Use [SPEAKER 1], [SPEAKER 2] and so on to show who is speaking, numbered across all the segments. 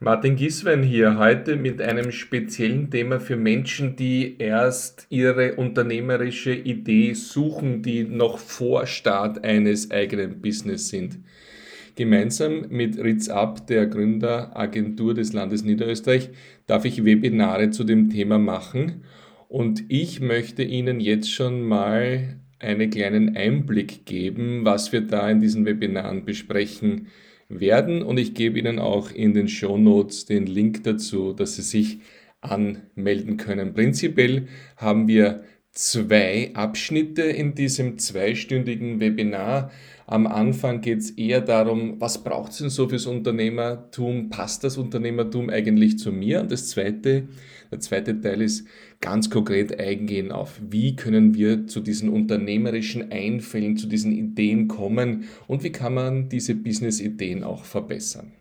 [SPEAKER 1] Martin Giswein hier, heute mit einem speziellen Thema für Menschen, die erst ihre unternehmerische Idee suchen, die noch vor Start eines eigenen Business sind. Gemeinsam mit Ritz Ab, der Gründeragentur des Landes Niederösterreich, darf ich Webinare zu dem Thema machen und ich möchte Ihnen jetzt schon mal einen kleinen Einblick geben, was wir da in diesen Webinaren besprechen werden. Und ich gebe Ihnen auch in den Show Notes den Link dazu, dass Sie sich anmelden können. Prinzipiell haben wir zwei Abschnitte in diesem zweistündigen Webinar. Am Anfang geht es eher darum, was braucht es denn so fürs Unternehmertum? Passt das Unternehmertum eigentlich zu mir? Und das zweite, der zweite Teil ist ganz konkret eingehen auf, wie können wir zu diesen unternehmerischen Einfällen, zu diesen Ideen kommen und wie kann man diese Business-Ideen auch verbessern.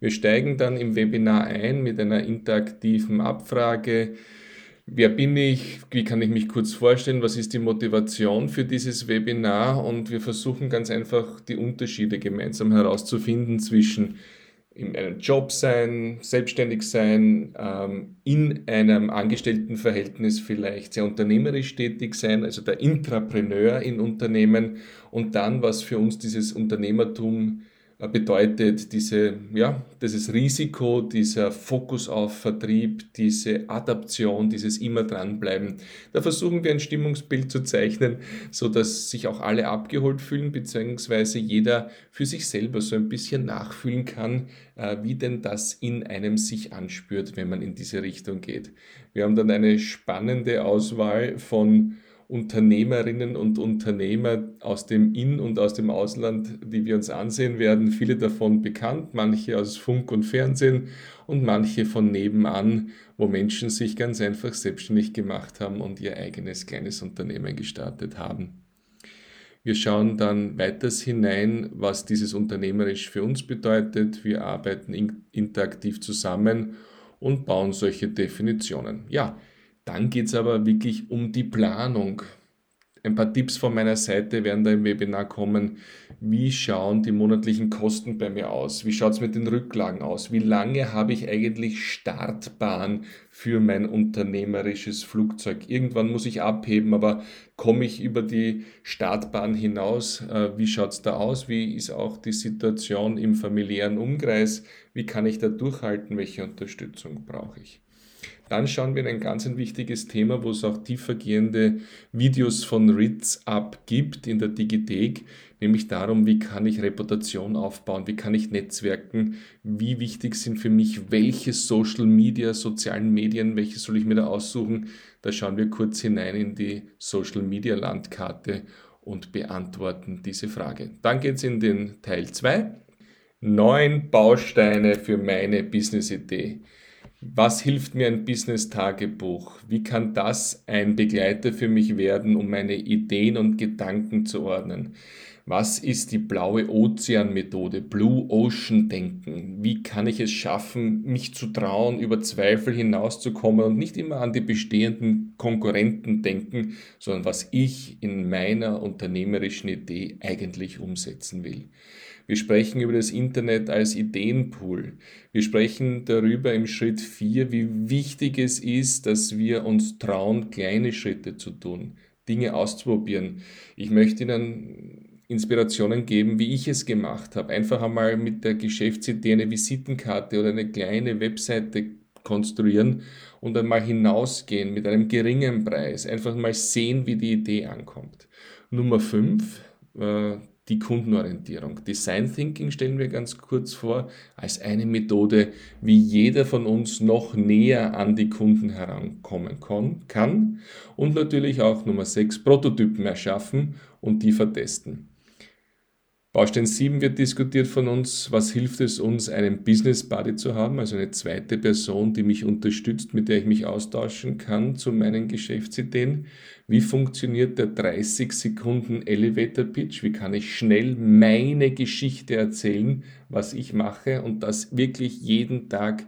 [SPEAKER 1] Wir steigen dann im Webinar ein mit einer interaktiven Abfrage Wer bin ich? Wie kann ich mich kurz vorstellen? Was ist die Motivation für dieses Webinar? Und wir versuchen ganz einfach die Unterschiede gemeinsam herauszufinden zwischen in einem Job sein, selbstständig sein, ähm, in einem Angestelltenverhältnis vielleicht sehr unternehmerisch tätig sein, also der Intrapreneur in Unternehmen und dann, was für uns dieses Unternehmertum bedeutet diese, ja, dieses Risiko, dieser Fokus auf Vertrieb, diese Adaption, dieses immer dranbleiben. Da versuchen wir ein Stimmungsbild zu zeichnen, so dass sich auch alle abgeholt fühlen, beziehungsweise jeder für sich selber so ein bisschen nachfühlen kann, äh, wie denn das in einem sich anspürt, wenn man in diese Richtung geht. Wir haben dann eine spannende Auswahl von Unternehmerinnen und Unternehmer aus dem In- und aus dem Ausland, die wir uns ansehen werden. Viele davon bekannt, manche aus Funk und Fernsehen und manche von nebenan, wo Menschen sich ganz einfach selbstständig gemacht haben und ihr eigenes kleines Unternehmen gestartet haben. Wir schauen dann weiters hinein, was dieses unternehmerisch für uns bedeutet. Wir arbeiten interaktiv zusammen und bauen solche Definitionen. Ja, dann geht es aber wirklich um die Planung. Ein paar Tipps von meiner Seite werden da im Webinar kommen. Wie schauen die monatlichen Kosten bei mir aus? Wie schaut es mit den Rücklagen aus? Wie lange habe ich eigentlich Startbahn für mein unternehmerisches Flugzeug? Irgendwann muss ich abheben, aber komme ich über die Startbahn hinaus? Äh, wie schaut es da aus? Wie ist auch die Situation im familiären Umkreis? Wie kann ich da durchhalten? Welche Unterstützung brauche ich? Dann schauen wir in ein ganz ein wichtiges Thema, wo es auch tiefergehende Videos von Ritz abgibt in der Digithek, nämlich darum, wie kann ich Reputation aufbauen, wie kann ich Netzwerken, wie wichtig sind für mich welche Social Media, sozialen Medien, welche soll ich mir da aussuchen. Da schauen wir kurz hinein in die Social Media Landkarte und beantworten diese Frage. Dann geht es in den Teil 2. Neun Bausteine für meine Business-Idee. Was hilft mir ein Business-Tagebuch? Wie kann das ein Begleiter für mich werden, um meine Ideen und Gedanken zu ordnen? Was ist die blaue Ozean-Methode, Blue Ocean Denken? Wie kann ich es schaffen, mich zu trauen, über Zweifel hinauszukommen und nicht immer an die bestehenden Konkurrenten denken, sondern was ich in meiner unternehmerischen Idee eigentlich umsetzen will? Wir sprechen über das Internet als Ideenpool. Wir sprechen darüber im Schritt 4, wie wichtig es ist, dass wir uns trauen, kleine Schritte zu tun, Dinge auszuprobieren. Ich möchte Ihnen Inspirationen geben, wie ich es gemacht habe. Einfach einmal mit der Geschäftsidee eine Visitenkarte oder eine kleine Webseite konstruieren und einmal hinausgehen mit einem geringen Preis. Einfach mal sehen, wie die Idee ankommt. Nummer 5, die Kundenorientierung. Design Thinking stellen wir ganz kurz vor als eine Methode, wie jeder von uns noch näher an die Kunden herankommen kann. Und natürlich auch Nummer 6, Prototypen erschaffen und die vertesten. Baustein 7 wird diskutiert von uns, was hilft es uns, einen Business Buddy zu haben, also eine zweite Person, die mich unterstützt, mit der ich mich austauschen kann zu meinen Geschäftsideen. Wie funktioniert der 30 Sekunden Elevator Pitch? Wie kann ich schnell meine Geschichte erzählen, was ich mache und das wirklich jeden Tag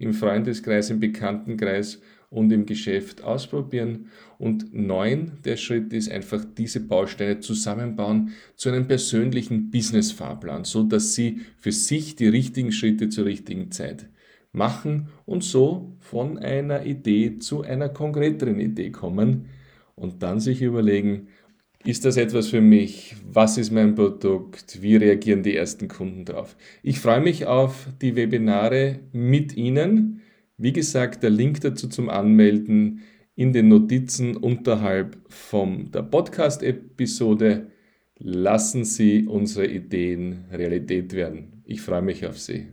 [SPEAKER 1] im Freundeskreis, im Bekanntenkreis und im Geschäft ausprobieren. Und neun, der Schritt ist einfach diese Bausteine zusammenbauen zu einem persönlichen Business-Fahrplan, so dass Sie für sich die richtigen Schritte zur richtigen Zeit machen und so von einer Idee zu einer konkreteren Idee kommen und dann sich überlegen, ist das etwas für mich? Was ist mein Produkt? Wie reagieren die ersten Kunden darauf? Ich freue mich auf die Webinare mit Ihnen. Wie gesagt, der Link dazu zum Anmelden in den Notizen unterhalb von der Podcast-Episode. Lassen Sie unsere Ideen Realität werden. Ich freue mich auf Sie.